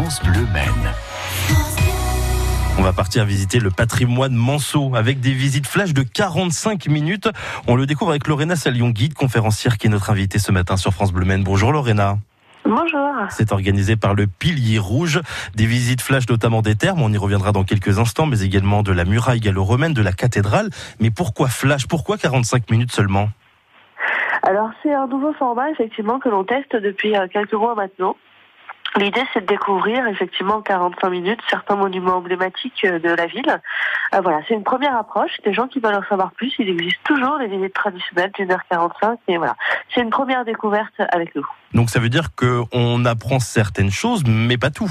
France Bleu Maine. On va partir visiter le patrimoine Manceau avec des visites flash de 45 minutes. On le découvre avec Lorena Salion, guide conférencière qui est notre invitée ce matin sur France Bleu Maine. Bonjour Lorena. Bonjour. C'est organisé par le Pilier Rouge. Des visites flash notamment des termes, on y reviendra dans quelques instants, mais également de la muraille gallo-romaine, de la cathédrale. Mais pourquoi flash? Pourquoi 45 minutes seulement? Alors c'est un nouveau format effectivement que l'on teste depuis euh, quelques mois maintenant. L'idée, c'est de découvrir effectivement 45 minutes certains monuments emblématiques euh, de la ville. Euh, voilà, c'est une première approche. Des gens qui veulent en savoir plus, il existe toujours des visites traditionnelles d'une heure 45 et voilà, c'est une première découverte avec nous. Donc ça veut dire qu'on apprend certaines choses, mais pas tout.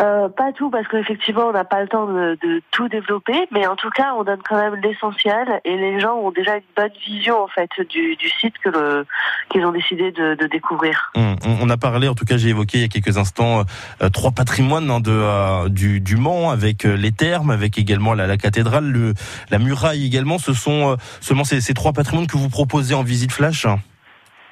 Euh, pas tout parce qu'effectivement on n'a pas le temps de, tout développer, mais en tout cas on donne quand même l'essentiel et les gens ont déjà une bonne vision en fait du, site que qu'ils ont décidé de, découvrir. Hum, on a parlé, en tout cas j'ai évoqué il y a quelques instants euh, trois patrimoines hein, de euh, du, du Mans avec les thermes, avec également la, cathédrale, le, la muraille également. Ce sont seulement ces, ces trois patrimoines que vous proposez en visite flash.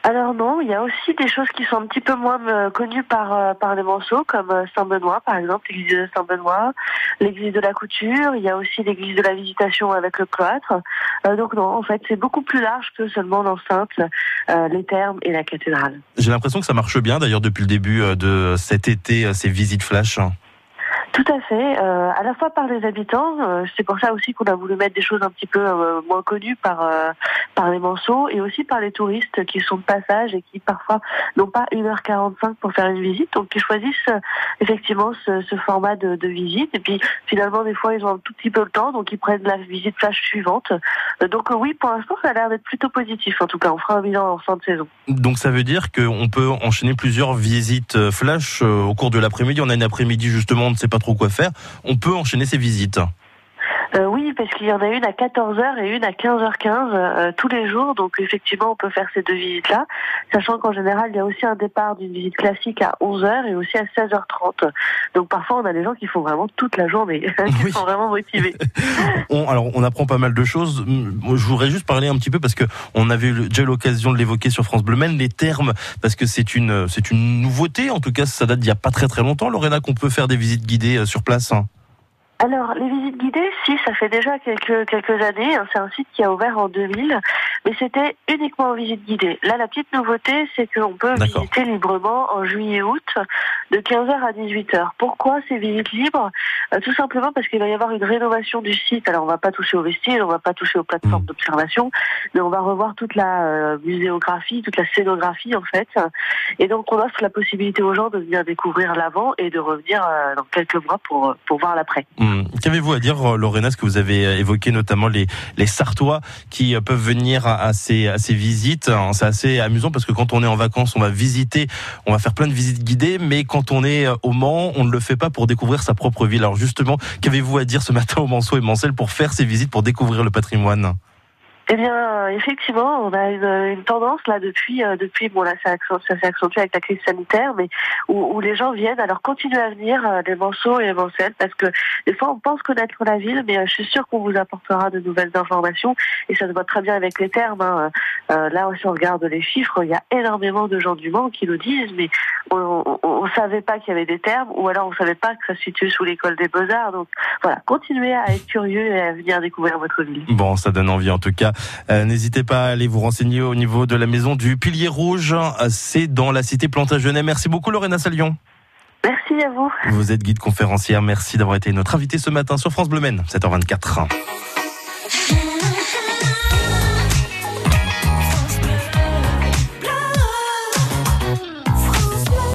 Alors non, il y a aussi des choses qui sont un petit peu moins euh, connues par euh, par les Manceaux, comme euh, Saint-Benoît par exemple, l'église de Saint-Benoît, l'église de la couture, il y a aussi l'église de la visitation avec le cloître. donc non, en fait, c'est beaucoup plus large que seulement l'enceinte, les thermes et la cathédrale. J'ai l'impression que ça marche bien d'ailleurs depuis le début de cet été, ces visites flash. Tout à fait, euh, à la fois par les habitants, euh, c'est pour ça aussi qu'on a voulu mettre des choses un petit peu euh, moins connues par par les manceaux et aussi par les touristes qui sont de passage et qui parfois n'ont pas 1h45 pour faire une visite, donc qui choisissent effectivement ce, format de, de, visite et puis finalement des fois ils ont un tout petit peu le temps, donc ils prennent la visite flash suivante. donc oui, pour l'instant ça a l'air d'être plutôt positif en tout cas, on fera un bilan en fin de saison. Donc ça veut dire qu'on peut enchaîner plusieurs visites flash au cours de l'après-midi, on a une après-midi justement, on ne sait pas trop quoi faire, on peut enchaîner ses visites. Euh, oui, parce qu'il y en a une à 14h et une à 15h15 euh, tous les jours. Donc effectivement, on peut faire ces deux visites-là, sachant qu'en général, il y a aussi un départ d'une visite classique à 11h et aussi à 16h30. Donc parfois, on a des gens qui font vraiment toute la journée, qui sont vraiment motivés. on, alors, on apprend pas mal de choses. Je voudrais juste parler un petit peu parce que on avait déjà l'occasion de l'évoquer sur France Bleu Maine, les termes, parce que c'est une c'est une nouveauté. En tout cas, ça date d'il y a pas très très longtemps, Lorena, qu'on peut faire des visites guidées euh, sur place. Hein. Alors, les visites guidées, si, ça fait déjà quelques, quelques années. Hein, c'est un site qui a ouvert en 2000, mais c'était uniquement en visite guidée. Là, la petite nouveauté, c'est qu'on peut visiter librement en juillet-août de 15h à 18h. Pourquoi ces visites libres? Euh, Tout simplement parce qu'il va y avoir une rénovation du site. Alors, on va pas toucher aux vestiges, on va pas toucher aux plateformes mmh. d'observation, mais on va revoir toute la euh, muséographie, toute la scénographie, en fait. Et donc, on offre la possibilité aux gens de venir découvrir l'avant et de revenir euh, dans quelques mois pour, pour voir l'après. Mmh. Qu'avez-vous à dire, Lorena, ce que vous avez évoqué notamment les, les Sartois qui peuvent venir à, à ces visites C'est assez amusant parce que quand on est en vacances, on va visiter, on va faire plein de visites guidées, mais quand on est au Mans, on ne le fait pas pour découvrir sa propre ville. Alors justement, qu'avez-vous à dire ce matin au Manceau et Mancel pour faire ces visites, pour découvrir le patrimoine? Eh bien, effectivement, on a une, tendance là depuis euh, depuis bon là ça, s'est accentué avec la crise sanitaire, mais où, les gens viennent alors continuer à venir euh, les Manceaux et les Mancelles parce que des fois on pense connaître la ville, mais euh, je suis sûre qu'on vous apportera de nouvelles informations et ça se voit très bien avec les termes. Hein. Euh, là, si on regarde les chiffres, il y a énormément de gens du Mans qui nous disent, mais on, on, savait pas qu'il y avait des termes ou alors on savait pas que ça se situait sous l'école des beaux arts. Donc voilà, continuez à être curieux et à venir découvrir votre ville. Bon, ça donne envie en tout cas. Euh, n'hésitez pas à aller vous renseigner au niveau de la maison du Pilier Rouge. C'est dans la cité Plantagenet. Merci beaucoup Lorena Salion. Merci à vous. Vous êtes guide conférencière. Merci d'avoir été notre invité ce matin sur France Bleu 7h24.